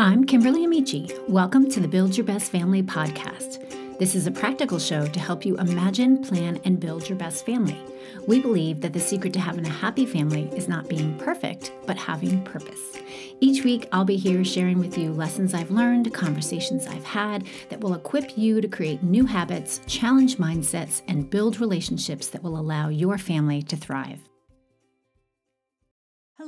I'm Kimberly Amici. Welcome to the Build Your Best Family podcast. This is a practical show to help you imagine, plan, and build your best family. We believe that the secret to having a happy family is not being perfect, but having purpose. Each week, I'll be here sharing with you lessons I've learned, conversations I've had that will equip you to create new habits, challenge mindsets, and build relationships that will allow your family to thrive.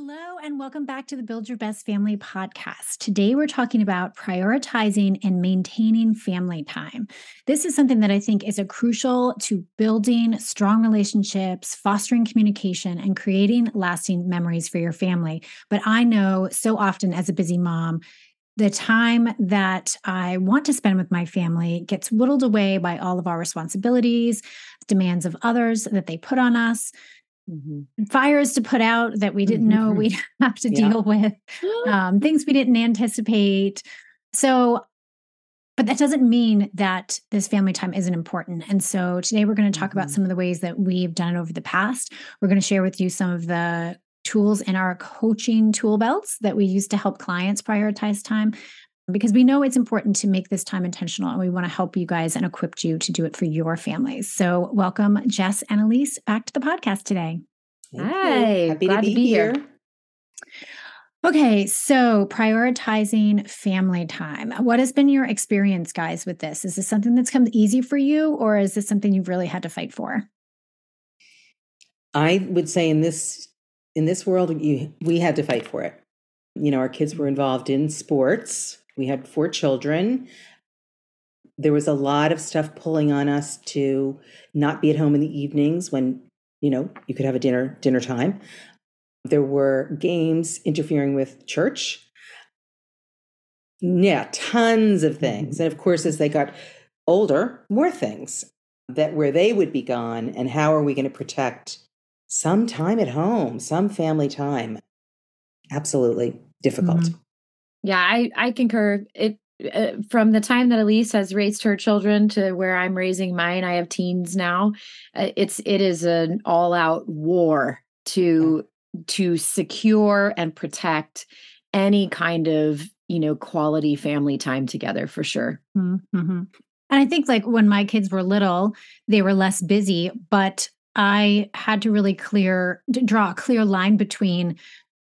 Hello, and welcome back to the Build Your Best Family podcast. Today, we're talking about prioritizing and maintaining family time. This is something that I think is a crucial to building strong relationships, fostering communication, and creating lasting memories for your family. But I know so often as a busy mom, the time that I want to spend with my family gets whittled away by all of our responsibilities, demands of others that they put on us mm-hmm. fires to put out that we didn't know mm-hmm. we'd have to yeah. deal with, um, things we didn't anticipate. So, but that doesn't mean that this family time isn't important. And so today we're going to talk mm-hmm. about some of the ways that we've done it over the past. We're going to share with you some of the tools in our coaching tool belts that we use to help clients prioritize time because we know it's important to make this time intentional and we want to help you guys and equip you to do it for your families. So, welcome, Jess and Elise, back to the podcast today. Thank Hi, happy glad to be, to be here. here. Okay, so prioritizing family time. What has been your experience, guys, with this? Is this something that's come easy for you, or is this something you've really had to fight for? I would say in this in this world, you we had to fight for it. You know, our kids were involved in sports we had four children. There was a lot of stuff pulling on us to not be at home in the evenings when, you know, you could have a dinner dinner time. There were games interfering with church. Yeah, tons of things. Mm-hmm. And of course, as they got older, more things that where they would be gone and how are we going to protect some time at home, some family time. Absolutely difficult. Mm-hmm. Yeah, I I concur. It uh, from the time that Elise has raised her children to where I'm raising mine, I have teens now. Uh, it's it is an all out war to to secure and protect any kind of you know quality family time together for sure. Mm-hmm. And I think like when my kids were little, they were less busy, but I had to really clear draw a clear line between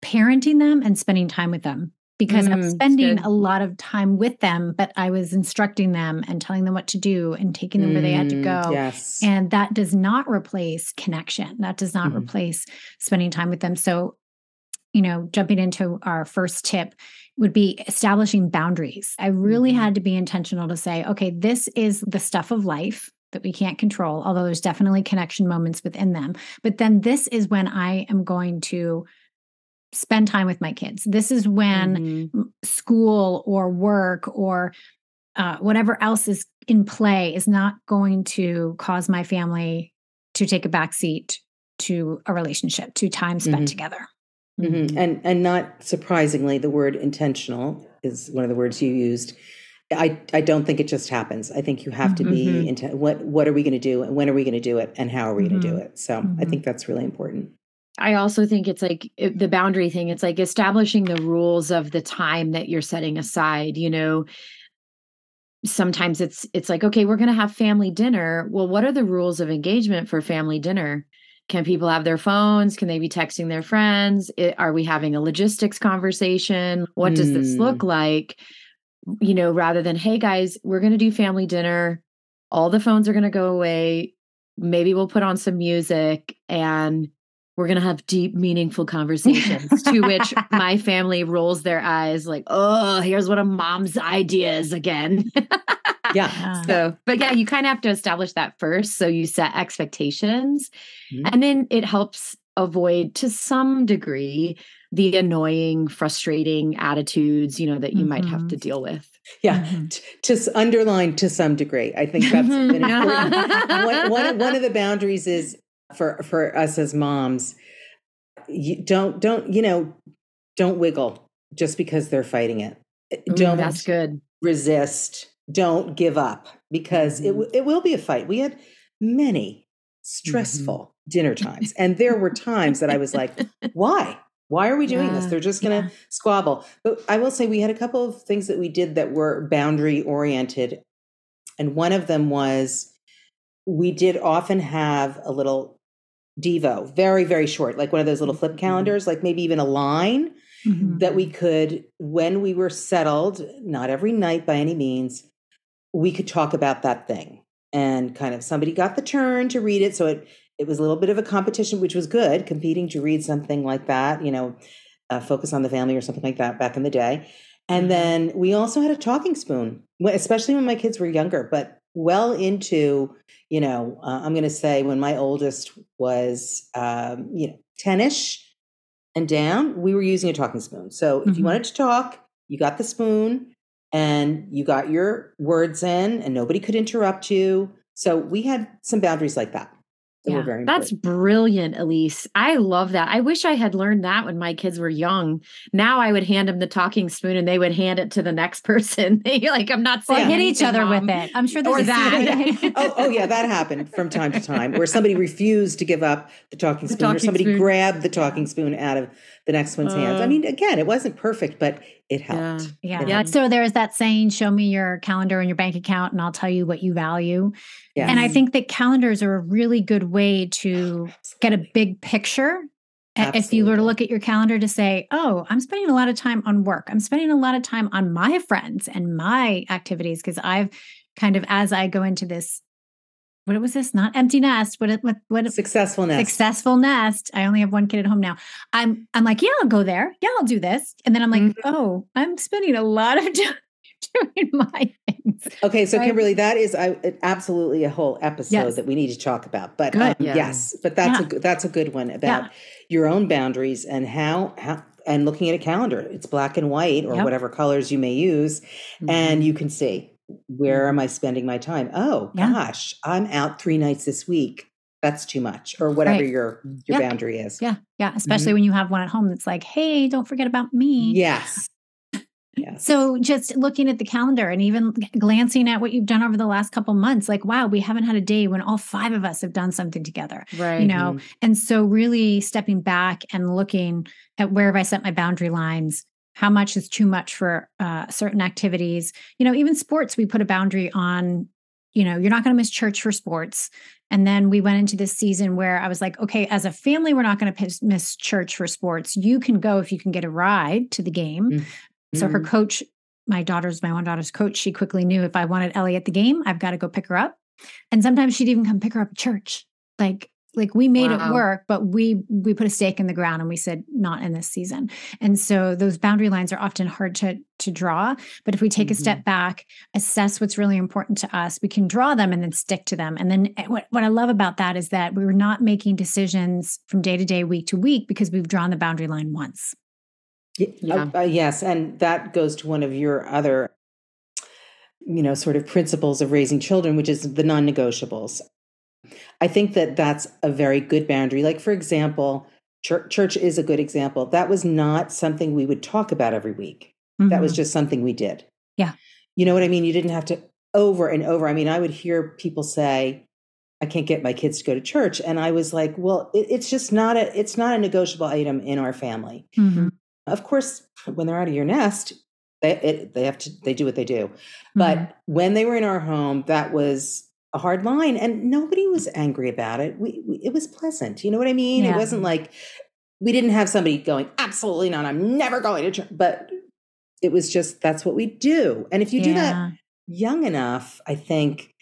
parenting them and spending time with them because mm, I'm spending a lot of time with them, but I was instructing them and telling them what to do and taking them mm, where they had to mm, go. Yes. And that does not replace connection. That does not mm. replace spending time with them. So, you know, jumping into our first tip would be establishing boundaries. I really mm-hmm. had to be intentional to say, okay, this is the stuff of life that we can't control, although there's definitely connection moments within them. But then this is when I am going to spend time with my kids. This is when mm-hmm. school or work or uh, whatever else is in play is not going to cause my family to take a backseat to a relationship, to time spent mm-hmm. together. Mm-hmm. mm-hmm. And and not surprisingly, the word intentional is one of the words you used. I, I don't think it just happens. I think you have to be mm-hmm. into what what are we going to do and when are we going to do it and how are we going to do mm-hmm. it. So I think that's really important. I also think it's like it, the boundary thing. It's like establishing the rules of the time that you're setting aside. You know, sometimes it's it's like okay, we're going to have family dinner. Well, what are the rules of engagement for family dinner? Can people have their phones? Can they be texting their friends? It, are we having a logistics conversation? What does mm. this look like? You know, rather than hey guys, we're going to do family dinner. All the phones are going to go away. Maybe we'll put on some music and we're going to have deep, meaningful conversations. to which my family rolls their eyes, like, oh, here's one of mom's ideas again. yeah. So, but yeah, you kind of have to establish that first. So you set expectations. Mm-hmm. And then it helps avoid to some degree the annoying, frustrating attitudes, you know, that you mm-hmm. might have mm-hmm. to deal with. Yeah, mm-hmm. t- to underline to some degree. I think that's an important. one, one, one of the boundaries is for for us as moms you don't don't you know don't wiggle just because they're fighting it Ooh, don't that's good resist don't give up because mm-hmm. it it will be a fight we had many stressful mm-hmm. dinner times and there were times that i was like why Why are we doing this? They're just going to yeah. squabble. But I will say we had a couple of things that we did that were boundary oriented. And one of them was we did often have a little Devo, very, very short, like one of those little flip Mhm. calendars, like maybe even a line Mhm. that we could, when we were settled, not every night by any means, we could talk about that thing. And kind of somebody got the turn to read it. So it it was a little bit of a competition, which was good, competing to read something like that, you know, uh, focus on the family or something like that back in the day. And Mhm. then we also had a talking spoon, especially when my kids were younger, but well into, you know, uh, I'm going to say when my oldest was, um, you know, 10 ish and down, we were using a talking spoon. So if you Mhm. wanted to talk, you got the spoon and you got your words in and nobody could interrupt you. So we had some boundaries like that. That were Yeah, very That's important. brilliant, Elise. I love that. I wish I had learned that when my kids were young. Now I would hand them the talking spoon and they would hand it to the next person. You're like, I'm not Or saying hit each other Mom. with it. I'm sure Or there's a that. oh, oh yeah, that happened from time to time where somebody refused to give up the talking The spoon or somebody spoon. grabbed the talking spoon out of the next one's hands. I Uh. mean, again, it wasn't perfect, but it helped. Yeah. It Yeah. So there's that saying, show me your calendar and your bank account, and I'll tell you what you value. Yes. And I think that calendars are a really good way to get a big picture. Uh, If you were to look at your calendar to say, oh, I'm spending a lot of time on work, I'm spending a lot of time on my friends and my activities, because I've kind of, as I go into this, what was this? Not empty nest, what, what, what, Successful nest. successful nest. I only have one kid at home now. I'm I'm like, yeah, I'll go there. Yeah, I'll do this. And then I'm like, Mhm. oh, I'm spending a lot of time doing my things. Okay, so Right. Kimberly, that is I, absolutely a whole episode Yes. that we need to talk about. But Good. um, Yeah. yes, but that's Yeah. a good that's a good one about Yeah. your own boundaries and how how and looking at a calendar. It's black and white or Yep. whatever colors you may use, and you can see where mm. am I spending my time. Oh Yeah. gosh, I'm out three nights this week. That's too much, or whatever Right. your your Yeah. boundary is. Yeah, yeah. Especially mm-hmm. when you have one at home that's like, hey, don't forget about me. Yes. Yes. So just looking at the calendar and even glancing at what you've done over the last couple months, like, wow, we haven't had a day when all five of us have done something together. Right. you know and so really stepping back and looking at where have i set my boundary lines how much is too much for uh, certain activities. You know even sports we put a boundary on you know you're not going to miss church for sports. And then we went into this season where i was like okay as a family we're not going to miss church for sports. You can go if you can get a ride to the game. Mm. so her Mhm. coach my daughter's my one daughter's coach she quickly knew if i wanted ellie at the game i've got to go pick her up. And sometimes she'd even come pick her up at church. Like like we made it work but we we put a stake in the ground and we said not in this season. And so those boundary lines are often hard to to draw but if we take a step back assess what's really important to us we can draw them and then stick to them. And then eh, what, what i love about that is that we were not making decisions from day to day week to week because we've drawn the boundary line once. Yeah. uh, uh, yes, and that goes to one of your other, you know, sort of principles of raising children, which is the non-negotiables. I think that that's a very good boundary. Like, for example, church, church is a good example. That was not something we would talk about every week. That was Mhm. just something we did. Yeah. You know what I mean? You didn't have to over and over. I mean, I would hear people say, I can't get my kids to go to church. And I was like, well, it, it's just not a, it's not a negotiable item in our family. Mhm. Of course, when they're out of your nest, they it, they have to they do what they do. But Mhm. when they were in our home, that was a hard line, and nobody was angry about it. We, we it was pleasant. You know what I mean? It wasn't like we didn't have somebody going absolutely not. I'm never going to church. But it was just that's what we do. And if you do that young enough, I think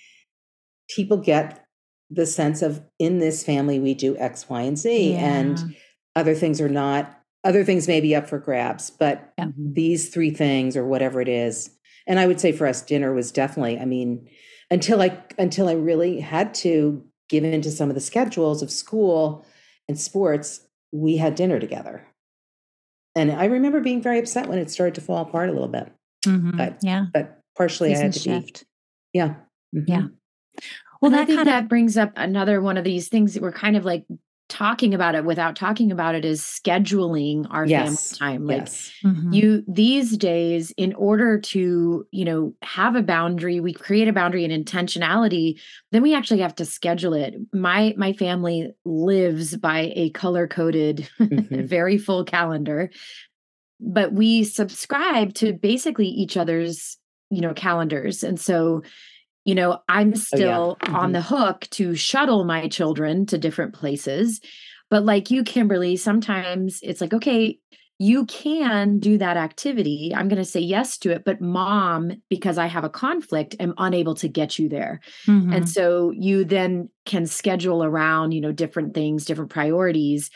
people get the sense of in this family we do X, Y, and Z, Yeah. and other things are not. Other things may be up for grabs, but Yeah. these three things or whatever it is. And I would say for us, dinner was definitely. I mean, until I until I really had to give into some of the schedules of school and sports, we had dinner together. And I remember being very upset when it started to fall apart a little bit. Mhm. But yeah But partially, I had to be. shift. Yeah. Mhm. Yeah. Well, I that kind of that brings up another one of these things that we're kind of like talking about it without talking about it is scheduling our Yes. family time. Like yes. Mhm. you these days in order to you know have a boundary we create a boundary and intentionality then we actually have to schedule it my my family lives by a color coded Mhm. very full calendar but we subscribe to basically each other's you know calendars and so you know i'm still on Mhm. the hook to shuttle my children to different places but like you kimberly sometimes it's like okay you can do that activity i'm going to say yes to it but mom because i have a conflict am unable to get you there Mhm. and so you then can schedule around you know different things different priorities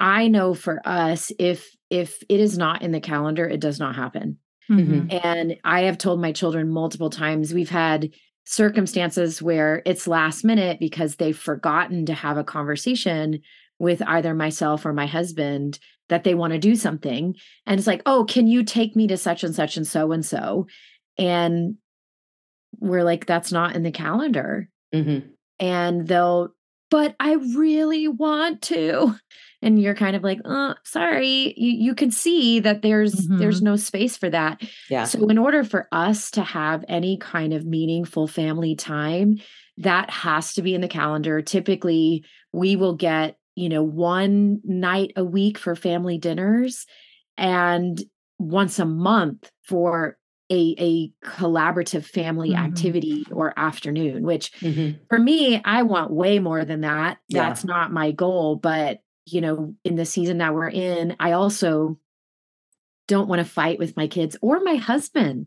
i know for us if if it is not in the calendar it does not happen Mhm. and i have told my children multiple times we've had circumstances where it's last minute because they've forgotten to have a conversation with either myself or my husband that they want to do something and it's like oh can you take me to such and such and so and so? And we're like that's not in the calendar. Mhm. and they'll but i really want to and you're kind of like uh sorry you, you can see that there's there's no space for that Yeah. so in order for us to have any kind of meaningful family time that has to be in the calendar typically we will get you know one night a week for family dinners and once a month for a a collaborative family Mhm. activity or afternoon which Mhm. for me i want way more than that Yeah. that's not my goal but you know in the season that we're in i also don't want to fight with my kids or my husband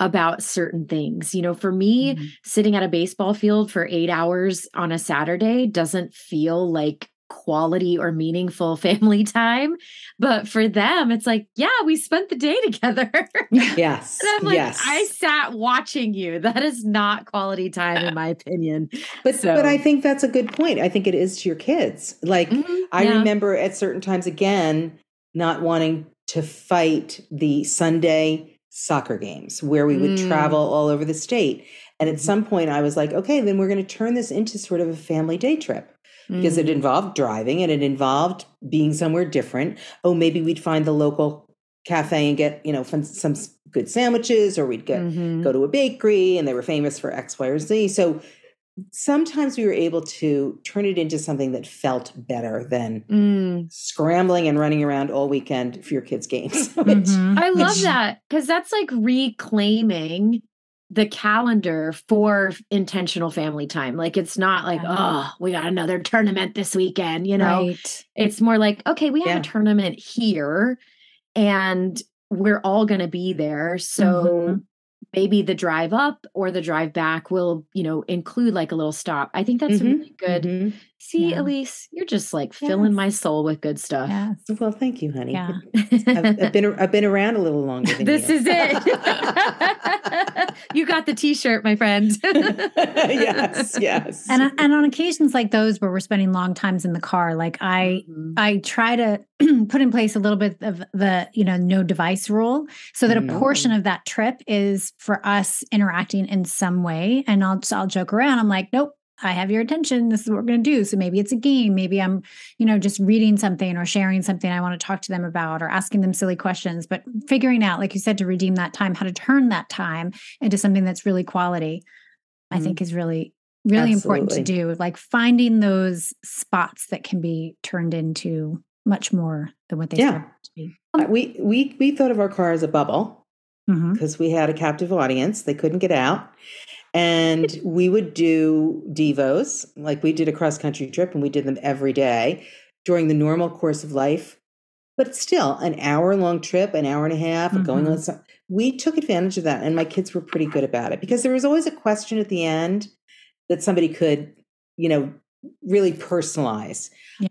about certain things you know for me Mhm. sitting at a baseball field for 8 hours on a saturday doesn't feel like quality or meaningful family time but for them it's like yeah we spent the day together Yes. and I'm like, yes. I sat watching you. That is not quality time, in my opinion. But So- but I think that's a good point. I think it is to your kids. Like Mhm, I yeah. remember at certain times again not wanting to fight the Sunday soccer games where we would Mm. travel all over the state. And at Mhm. some point I was like, okay, then we're going to turn this into sort of a family day trip because Mm. it involved driving and it involved being somewhere different. Oh, maybe we'd find the local cafe and get, you know, fun- some good sandwiches or we'd get Mhm. go to a bakery and they were famous for X, Y, or Z. So sometimes we were able to turn it into something that felt better than Mm. scrambling and running around all weekend for your kids' games. which- Mhm. I love Which- that because that's like reclaiming the calendar for intentional family time. Like it's not like, Yeah. oh, we got another tournament this weekend, you know? Right. It's more like, okay, we have Yeah. a tournament here and we're all going to be there. So Mhm. maybe the drive up or the drive back will, you know, include like a little stop. I think that's Mhm, really good. mhm. See, Yeah. Elise, you're just like filling my soul with good stuff. Yes. Well, thank you, honey. Yeah. I've, I've been I've been around a little longer than this you. is it. you got the t-shirt, my friend. yes, yes. And and on occasions like those where we're spending long times in the car, like I Mhm. I try to put in place a little bit of the, you know, no device rule so that a Mm. portion of that trip is for us interacting in some way. And I'll I'll joke around. I'm like, nope, I have your attention. This is what we're going to do. So maybe it's a game. Maybe I'm, you know, just reading something or sharing something I want to talk to them about or asking them silly questions. But figuring out, like you said, to redeem that time, how to turn that time into something that's really quality, I Mhm. think is really, really important to do. Like finding those spots that can be turned into much more than what they Yeah. to be. We we we thought of our car as a bubble because we had a captive audience; they couldn't get out, and we would do devos like we did a cross country trip, and we did them every day during the normal course of life. But still, an hour long trip, an hour and a half, of going mm-hmm. on. Some, we took advantage of that, and my kids were pretty good about it because there was always a question at the end that somebody could, you know, really personalize. Yeah.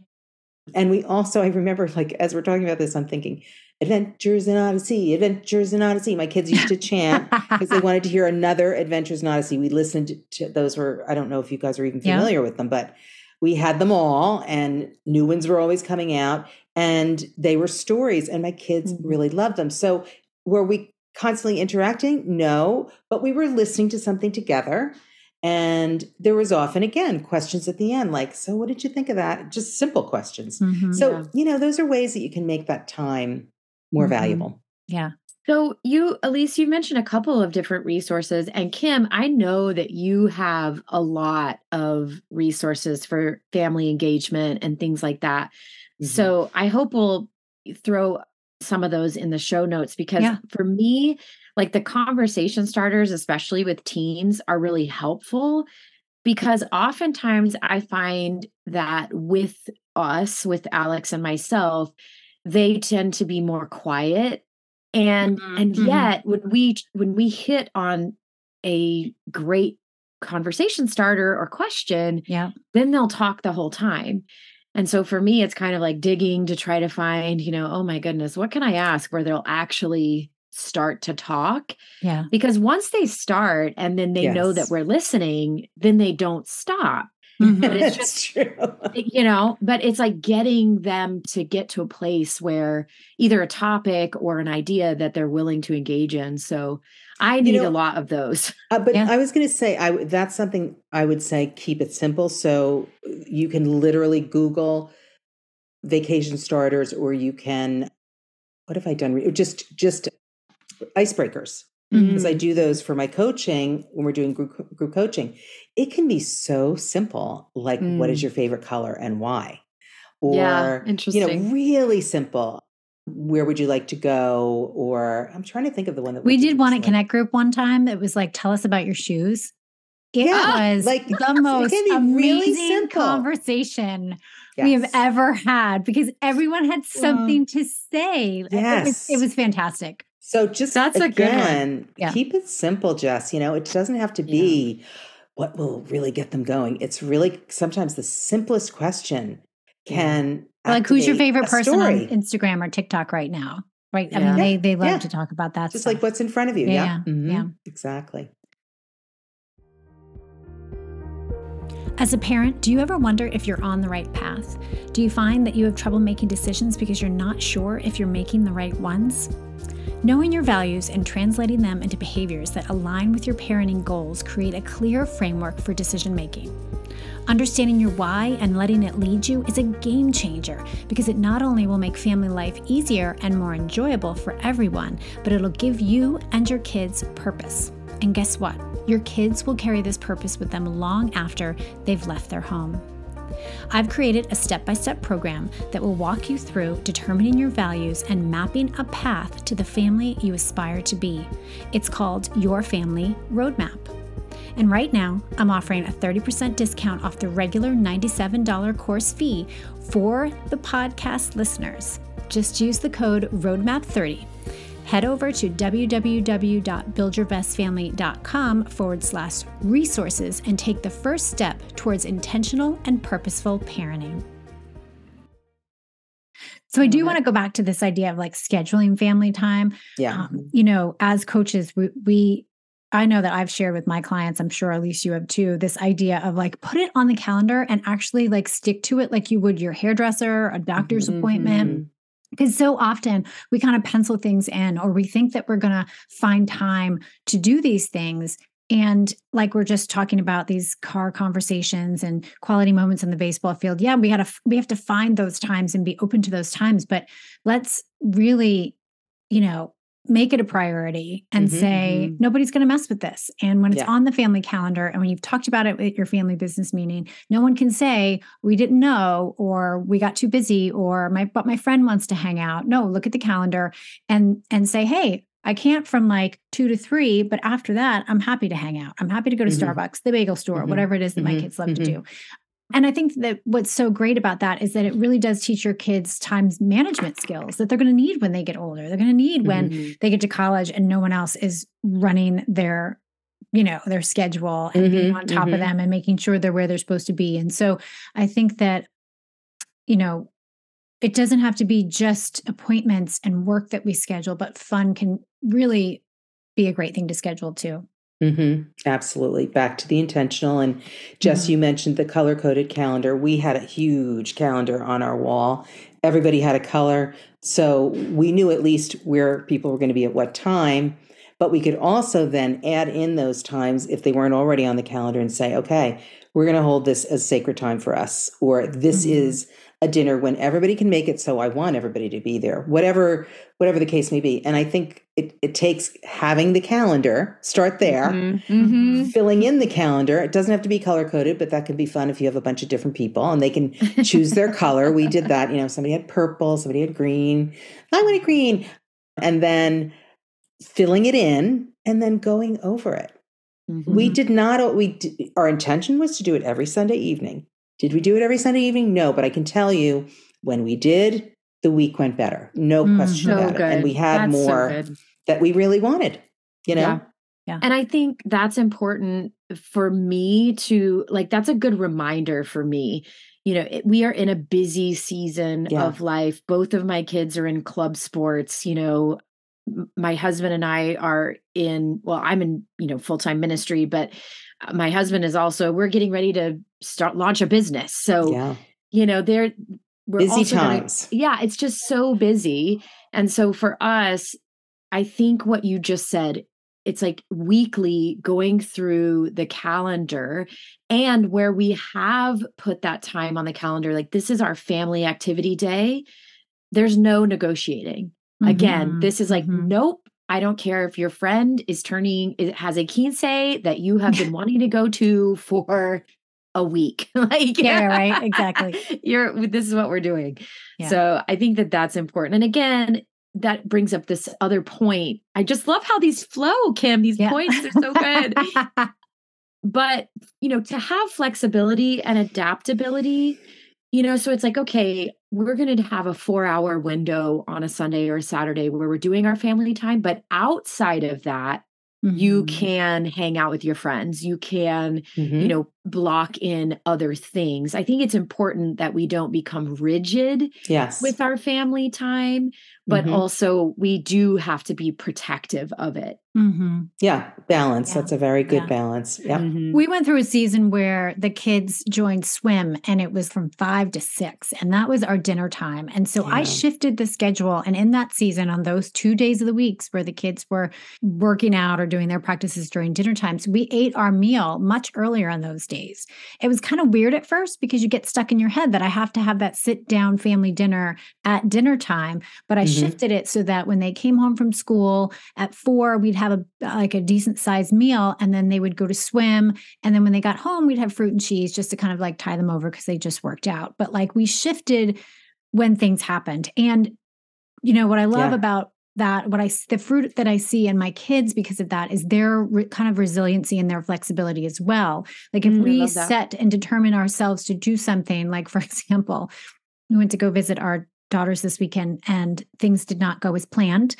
And we also, I remember, like as we're talking about this, I'm thinking, "Adventures in Odyssey, Adventures in Odyssey." My kids used to chant because they wanted to hear another Adventures in Odyssey. We listened to those were I don't know if you guys are even Yeah. familiar with them, but we had them all, and new ones were always coming out, and they were stories, and my kids Mhm. really loved them. So were we constantly interacting? No, but we were listening to something together. And there was often, again, questions at the end like, So, what did you think of that? Just simple questions. Mhm. So, Yeah. you know, those are ways that you can make that time more Mhm. valuable. yeah. So you, Elise, you mentioned a couple of different resources, and Kim, I know that you have a lot of resources for family engagement and things like that. Mhm. So I hope we'll throw some of those in the show notes because Yeah. for me, like the conversation starters, especially with teens, are really helpful because oftentimes I find that with us, with Alex and myself, they tend to be more quiet and Mhm, and mhm. yet when we when we hit on a great conversation starter or question Yeah. then they'll talk the whole time and so for me it's kind of like digging to try to find you know oh my goodness what can i ask where they'll actually start to talk Yeah. because once they start and then they know that we're listening then they don't stop But it's That's true. you know but it's like getting them to get to a place where either a topic or an idea that they're willing to engage in so i need know- a lot of those Uh, but Yeah. I was going to say, I that's something I would say keep it simple. So you can literally Google vacation starters, or you can. What have I done? Just just icebreakers because I Mm. do those for my coaching when we're doing group group coaching. It can be so simple, like what is Mm. your favorite color and why, or yeah you know, really simple. Where would you like to go? Or I'm trying to think of the one that We did one at. Connect Group one time that was like, tell us about your shoes. It Yeah, was like, the most really amazing simple. conversation we have ever had because everyone had something to say. It was, it was fantastic. So just That's a good one. again, Yeah. keep it simple, Jess. You know, it doesn't have to be what will really get them going. It's really sometimes the simplest question can Like, who's your favorite a person on. Instagram or TikTok right now? Right. I Yeah. mean, they, they love Yeah. to talk about that. Just stuff. like what's in front of you. Yeah, Yeah. Mhm. yeah. Exactly. As a parent, do you ever wonder if you're on the right path? Do you find that you have trouble making decisions because you're not sure if you're making the right ones? Knowing your values and translating them into behaviors that align with your parenting goals create a clear framework for decision making. Understanding your why and letting it lead you is a game changer because it not only will make family life easier and more enjoyable for everyone, but it'll give you and your kids purpose. And guess what? Your kids will carry this purpose with them long after they've left their home. I've created a step by step program that will walk you through determining your values and mapping a path to the family you aspire to be. It's called Your Family Roadmap. And right now, I'm offering a 30% discount off the regular $97 course fee for the podcast listeners. Just use the code ROADMAP30. Head over to www.buildyourbestfamily.com forward slash resources and take the first step towards intentional and purposeful parenting. So, I do want to go back to this idea of like scheduling family time Yeah. um, you know, as coaches, we, we, I know that I've shared with my clients, I'm sure at least you have too, this idea of like put it on the calendar and actually like stick to it like you would your hairdresser, a doctor's Mhm. appointment. Because so often we kind of pencil things in or we think that we're going to find time to do these things. And like we're just talking about these car conversations and quality moments in the baseball field. Yeah, we got to we have to find those times and be open to those times, but let's really, you know, make it a priority and Mhm, say mhm. nobody's going to mess with this. And when it's Yeah. on the family calendar and when you've talked about it at your family business meeting, no one can say we didn't know or we got too busy or my but my friend wants to hang out. No, look at the calendar and and say, "Hey, I can't from like 2 to 3, but after that, I'm happy to hang out. I'm happy to go to Mhm. Starbucks, the bagel store, Mhm. whatever it is that my Mhm. kids love to do." And I think that what's so great about that is that it really does teach your kids time management skills that they're going to need when they get older. They're going to need when Mhm. they get to college and no one else is running their you know their schedule and being Mhm, on top of mhm. them and making sure they're where they're supposed to be and so i think that you know it doesn't have to be just appointments and work that we schedule but fun can really be a great thing to schedule too hmm Absolutely. Back to the intentional. And Jess, Mhm. you mentioned the color coded calendar. We had a huge calendar on our wall. Everybody had a color. So we knew at least where people were going to be at what time. But we could also then add in those times if they weren't already on the calendar and say, okay, we're going to hold this as sacred time for us, or this mm-hmm. is a dinner when everybody can make it. So I want everybody to be there, whatever, whatever the case may be. And I think it, it takes having the calendar, start there, mm-hmm. mm-hmm. filling in the calendar. It doesn't have to be color coded, but that can be fun if you have a bunch of different people and they can choose their color. We did that. You know, somebody had purple, somebody had green. I wanted green. And then filling it in and then going over it. Mm-hmm. We did not, we, our intention was to do it every Sunday evening. Did we do it every Sunday evening? No, but I can tell you when we did, the week went better. No mm, question so about good. it. And we had that's more so that we really wanted, you know? Yeah. yeah. And I think that's important for me to like, that's a good reminder for me. You know, it, we are in a busy season yeah. of life. Both of my kids are in club sports. You know, my husband and I are in, well, I'm in, you know, full time ministry, but uh, my husband is also, we're getting ready to start launch a business. So, yeah. you know, they're, we're busy times. Gonna, yeah, it's just so busy. And so for us, I think what you just said, it's like weekly going through the calendar and where we have put that time on the calendar, like this is our family activity day. There's no negotiating. Mm-hmm. Again, this is like, mm-hmm. nope, I don't care if your friend is turning, it has a quince that you have been wanting to go to for a week. like, yeah, right. Exactly. You're, this is what we're doing. Yeah. So I think that that's important. And again, that brings up this other point. I just love how these flow, Kim. These yeah. points are so good. but, you know, to have flexibility and adaptability, you know, so it's like, okay, we're going to have a four hour window on a Sunday or a Saturday where we're doing our family time. But outside of that, Mm-hmm. You can hang out with your friends. You can, mm-hmm. you know, block in other things. I think it's important that we don't become rigid yes. with our family time, but mm-hmm. also we do have to be protective of it. Mm-hmm. Yeah, balance. Yeah. That's a very good yeah. balance. Yeah. Mm-hmm. We went through a season where the kids joined swim and it was from five to six, and that was our dinner time. And so yeah. I shifted the schedule. And in that season, on those two days of the weeks where the kids were working out or doing their practices during dinner times, we ate our meal much earlier on those days. It was kind of weird at first because you get stuck in your head that I have to have that sit down family dinner at dinner time. But I mm-hmm. Shifted it so that when they came home from school at four, we'd have have a like a decent sized meal and then they would go to swim. And then when they got home we'd have fruit and cheese just to kind of like tie them over because they just worked out. But like we shifted when things happened. And you know what i love yeah. about that what i the fruit that i see in my kids because of that is their re, kind of resiliency and their flexibility as well. Like if mm, we set and determine ourselves to do something like for example we went to go visit our daughters this weekend and things did not go as planned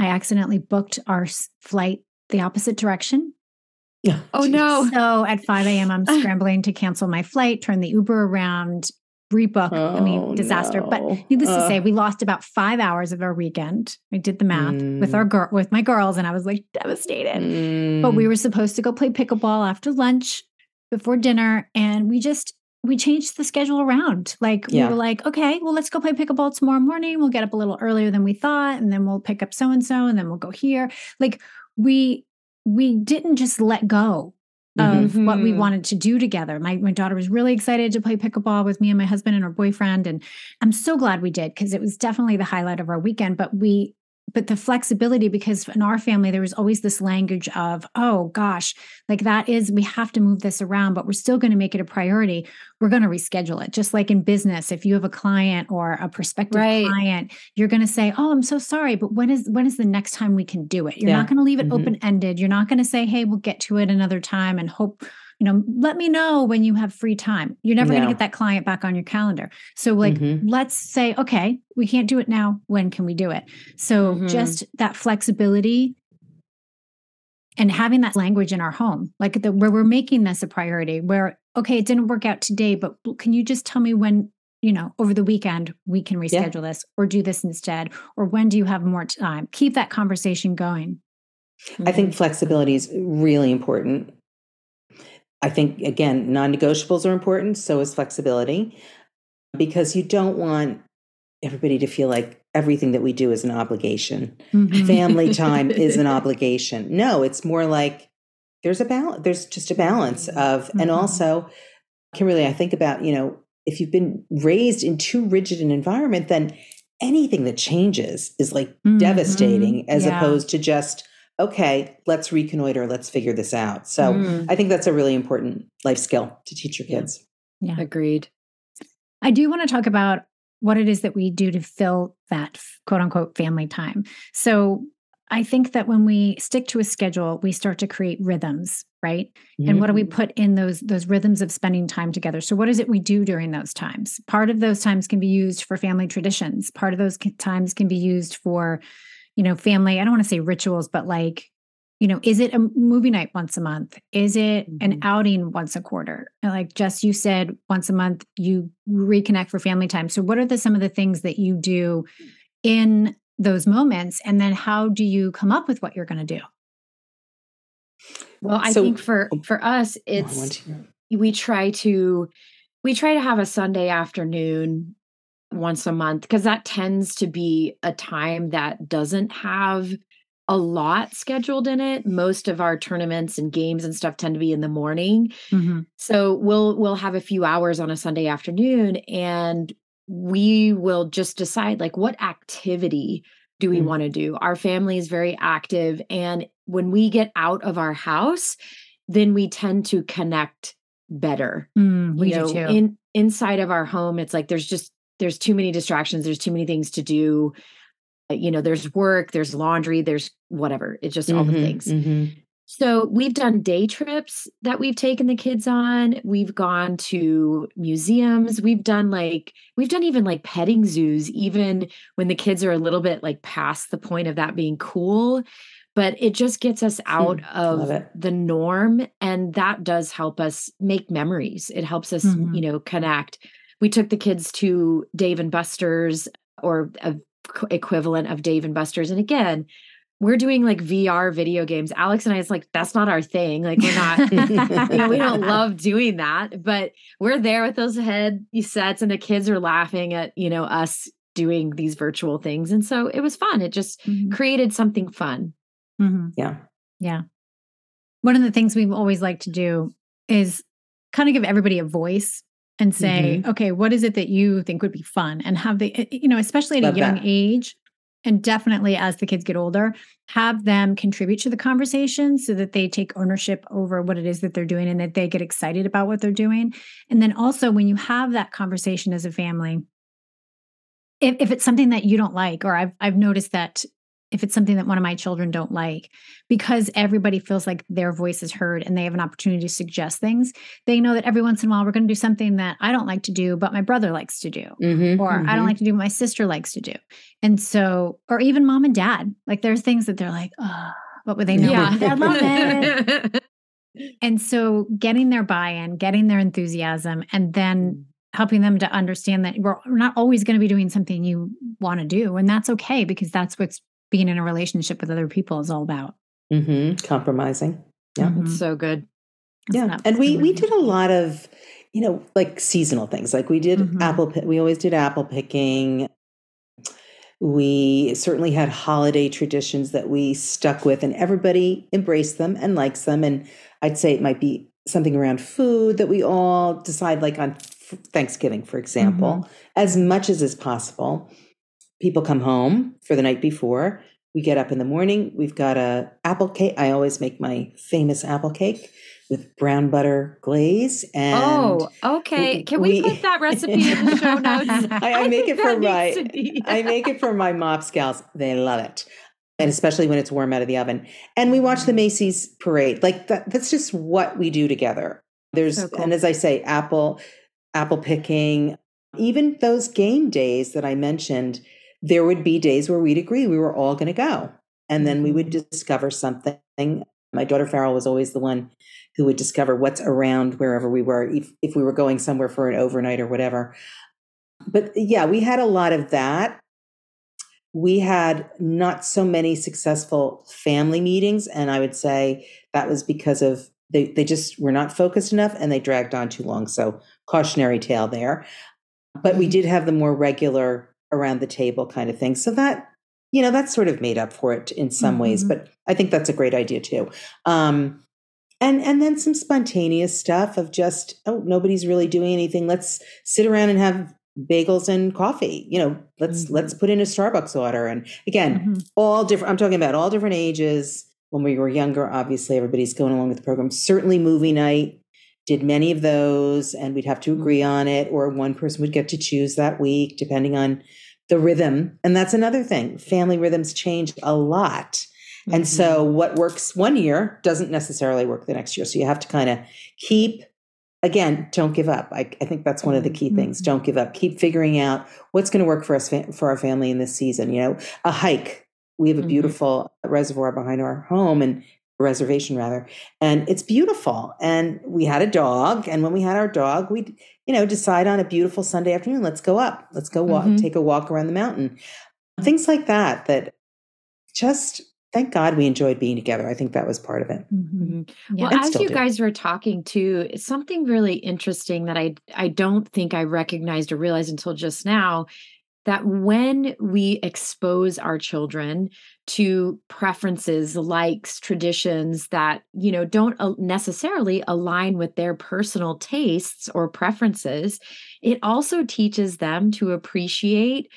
I accidentally booked our flight the opposite direction. Yeah. Oh no. So at 5 a.m., I'm scrambling to cancel my flight, turn the Uber around, rebook. Oh, I mean, oh, disaster. No. But needless uh. to say, we lost about five hours of our weekend. I did the math mm. with our girl with my girls, and I was like devastated. Mm. But we mm. were supposed to go play pickleball after lunch before dinner, and we just we changed the schedule around. Like yeah. we were like, okay, well, let's go play pickleball tomorrow morning. We'll get up a little earlier than we thought, and then we'll pick up so and so, and then we'll go here. Like we we didn't just let go of mm-hmm. what we wanted to do together. My my daughter was really excited to play pickleball with me and my husband and her boyfriend, and I'm so glad we did because it was definitely the highlight of our weekend. But we but the flexibility because in our family there was always this language of oh gosh like that is we have to move this around but we're still going to make it a priority we're going to reschedule it just like in business if you have a client or a prospective right. client you're going to say oh i'm so sorry but when is when is the next time we can do it you're yeah. not going to leave it mm-hmm. open ended you're not going to say hey we'll get to it another time and hope you know, let me know when you have free time. You're never no. going to get that client back on your calendar. So, like, mm-hmm. let's say, okay, we can't do it now. When can we do it? So, mm-hmm. just that flexibility and having that language in our home, like the, where we're making this a priority, where, okay, it didn't work out today, but can you just tell me when, you know, over the weekend we can reschedule yeah. this or do this instead? Or when do you have more time? Keep that conversation going. I think mm-hmm. flexibility is really important I think, again, non negotiables are important. So is flexibility because you don't want everybody to feel like everything that we do is an obligation. Mm-hmm. Family time is an obligation. No, it's more like there's a balance. There's just a balance of, mm-hmm. and also, Kimberly, I think about, you know, if you've been raised in too rigid an environment, then anything that changes is like mm-hmm. devastating as yeah. opposed to just, okay, let's reconnoiter, let's figure this out. So mm. I think that's a really important life skill to teach your kids. Yeah. Agreed. I do want to talk about what it is that we do to fill that quote unquote family time. So I think that when we stick to a schedule, we start to create rhythms, right? Mm-hmm. And what do we mm-hmm. put in those those rhythms of spending time together? So what is it we do during those times? Part of those times can be used for family traditions. Part of those times can be used for, you know, family, I don't want to say rituals, but like you know, is it a movie night once a month? Is it mm-hmm. an outing once a quarter? Like Jess, you said once a month you reconnect for family time. So what are the some of the things that you do in those moments? And then how do you come up with what you're going to do? Well, I so, think for oh, for us, oh, it's we try to we try to have a Sunday afternoon once a month because that tends to be a time that doesn't have a lot scheduled in it. Most of our tournaments and games and stuff tend to be in the morning. Mm-hmm. So we'll we'll have a few hours on a Sunday afternoon and we will just decide like what activity do we mm-hmm. want to do? Our family is very active and when we get out of our house, then we tend to connect better. Mm, we you know, do too. in inside of our home it's like there's just there's too many distractions, there's too many things to do uh, you know there's work there's laundry there's whatever it's just mm-hmm, all the mm-hmm, things mm-hmm. so we've done day trips that we've taken the kids on we've gone to museums we've done like we've done even like petting zoos even when the kids are a little bit like past the point of that being cool but it just gets us out hmm, of the norm and that does help us make memories it helps us mm-hmm. you know connect we took the kids to dave and buster's or a equivalent of Dave and Buster's. And again, we're doing like VR video games. Alex and I, it's like, that's not our thing. Like, we're not, you know, we don't love doing that, but we're there with those head sets and the kids are laughing at, you know, us doing these virtual things. And so it was fun. It just mm-hmm. created something fun. Mm-hmm. Yeah. Yeah. One of the things we've always liked to do is kind of give everybody a voice and say, mm-hmm. okay, what is it that you think would be fun? And have the, you know, especially at Love a young that. age, and definitely as the kids get older, have them contribute to the conversation so that they take ownership over what it is that they're doing and that they get excited about what they're doing. And then also, when you have that conversation as a family, if, if it's something that you don't like, or I've I've noticed that if it's something that one of my children don't like because everybody feels like their voice is heard and they have an opportunity to suggest things they know that every once in a while we're going to do something that i don't like to do but my brother likes to do mm-hmm, or mm-hmm. i don't mm-hmm. like to do what my sister likes to do and so or even mom and dad like there's things that they're like oh what would they know yeah. i love it and so getting their buy-in getting their enthusiasm and then mm. helping them to understand that we're not always going to be doing something you want to do and that's okay because that's what's being in a relationship with other people is all about. Mm-hmm. Compromising. Yeah. Mm-hmm. It's so good. yeah. And we, we did a lot of, you know, like seasonal things. Like we did mm-hmm. apple, we always did apple picking. We certainly had holiday traditions that we stuck with, and everybody embraced them and likes them. And I'd say it might be something around food that we all decide, like on Thanksgiving, for example, mm-hmm. as much as is possible people come home for the night before. We get up in the morning. We've got a apple cake. I always make my famous apple cake with brown butter glaze. And oh, okay. Can we, we put that recipe in the show notes? I, I, make it for my I make it for my MOPS gals. They love it. And especially when it's warm out of the oven. And we watch the Macy's parade. Like that, that's just what we do together. There's so cool. and as I say, apple, apple picking, even those game days that I mentioned there would be days where we'd agree we were all going to go. And then we would mm-hmm. discover something. My daughter Farrell was always the one who would discover what's around wherever we were, if, if we were going somewhere for an overnight or whatever. But yeah, we had a lot of that. We had not so many successful family meetings. And I would say that was because of they, they just were not focused enough and they dragged on too long. So cautionary tale there. But we mm-hmm. did have the more regular around the table kind of thing. So that, you know, that's sort of made up for it in some mm-hmm. ways, but I think that's a great idea too. Um, and and then some spontaneous stuff of just oh nobody's really doing anything let's sit around and have bagels and coffee you know let's mm-hmm. let's put in a starbucks order and again mm-hmm. all different i'm talking about all different ages when we were younger obviously everybody's going along with the program certainly movie night did many of those and we'd have to mm-hmm. agree on it or one person would get to choose that week depending on the rhythm and that's another thing family rhythms change a lot Mm-hmm. And so mm-hmm. what works one year doesn't necessarily work the next year. So you have to kind of keep, again, don't give up. I, I think that's one of the key things. Mm-hmm. Don't give up. Keep figuring out what's going to work for us, for our family in this season. You know, a hike. We have a mm-hmm. beautiful mm-hmm. reservoir behind our home and reservation rather and it's beautiful and we had a dog and when we had our dog we you know decide on a beautiful sunday afternoon let's go up let's go walk mm-hmm. take a walk around the mountain things like that that just thank God we enjoyed being together. I think that was part of it. Mm-hmm. mm-hmm. Yeah. Well, as you do. guys were talking too, something really interesting that I I don't think I recognized or realized until just now that when we expose our children to preferences likes traditions that you know don't necessarily align with their personal tastes or preferences it also teaches them to appreciate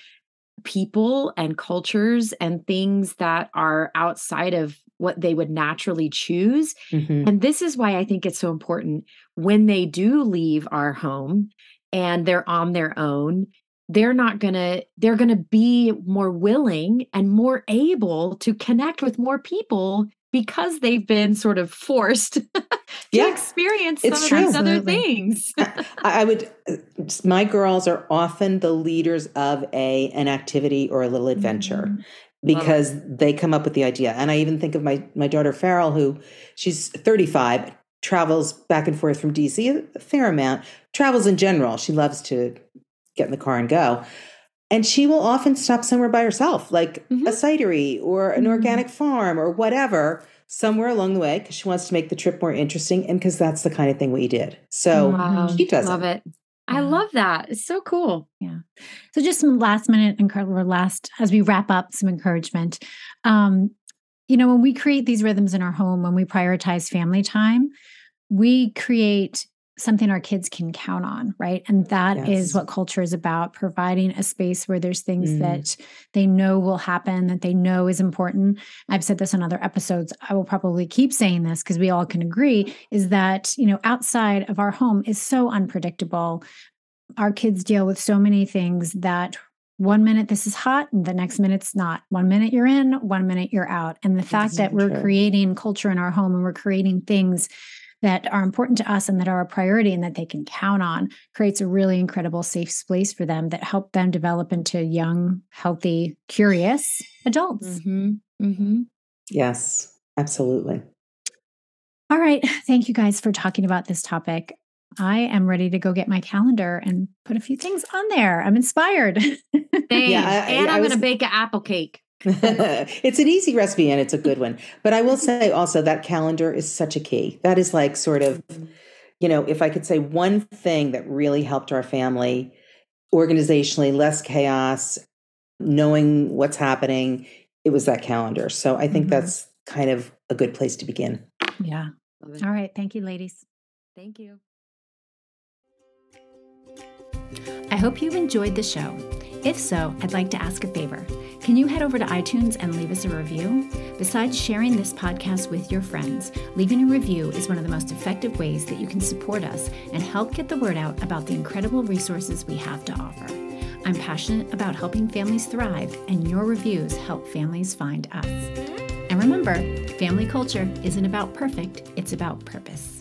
people and cultures and things that are outside of what they would naturally choose. Mm-hmm. And this is why I think it's so important when they do leave our home and they're on their own they're not going to they're going to be more willing and more able to connect with more people because they've been sort of forced to yeah, experience some of true. these other things. I, I, would uh, my girls are often the leaders of a an activity or a little adventure. Mm-hmm. Because they come up with the idea. And I even think of my my daughter Farrell, who she's 35, travels back and forth from DC a fair amount, travels in general. She loves to get in the car and go. And she will often stop somewhere by herself, like mm-hmm. a cidery or an mm-hmm. organic farm or whatever, somewhere along the way, because she wants to make the trip more interesting and because that's the kind of thing we did. So wow. she does love it. I love that. It's so cool. Yeah. So just some last minute and last as we wrap up some encouragement. Um, you know, when we create these rhythms in our home, when we prioritize family time, we create something our kids can count on, right? And that yes. is what culture is about providing a space where there's things mm. that they know will happen, that they know is important. I've said this on other episodes. I will probably keep saying this because we all can agree is that, you know, outside of our home is so unpredictable. Our kids deal with so many things that one minute this is hot and the next minute it's not. One minute you're in, one minute you're out. And the fact that we're true. creating culture in our home and we're creating things that are important to us and that are a priority and that they can count on creates a really incredible safe space for them that help them develop into young healthy curious adults mm-hmm. Mm-hmm. yes absolutely all right thank you guys for talking about this topic I am ready to go get my calendar and put a few things on there. I'm inspired. Thanks. Yeah, I, and I'm going to bake an apple cake. it's an easy recipe and it's a good one. But I will say also that calendar is such a key. That is like sort of, you know, if I could say one thing that really helped our family organizationally, less chaos, knowing what's happening, it was that calendar. So I think mm-hmm. that's kind of a good place to begin. Yeah. All right. Thank you, ladies. Thank you. I hope you've enjoyed the show. If so, I'd like to ask a favor. Can you head over to iTunes and leave us a review? Besides sharing this podcast with your friends, leaving a review is one of the most effective ways that you can support us and help get the word out about the incredible resources we have to offer. I'm passionate about helping families thrive, and your reviews help families find us. And remember, family culture isn't about perfect, it's about purpose.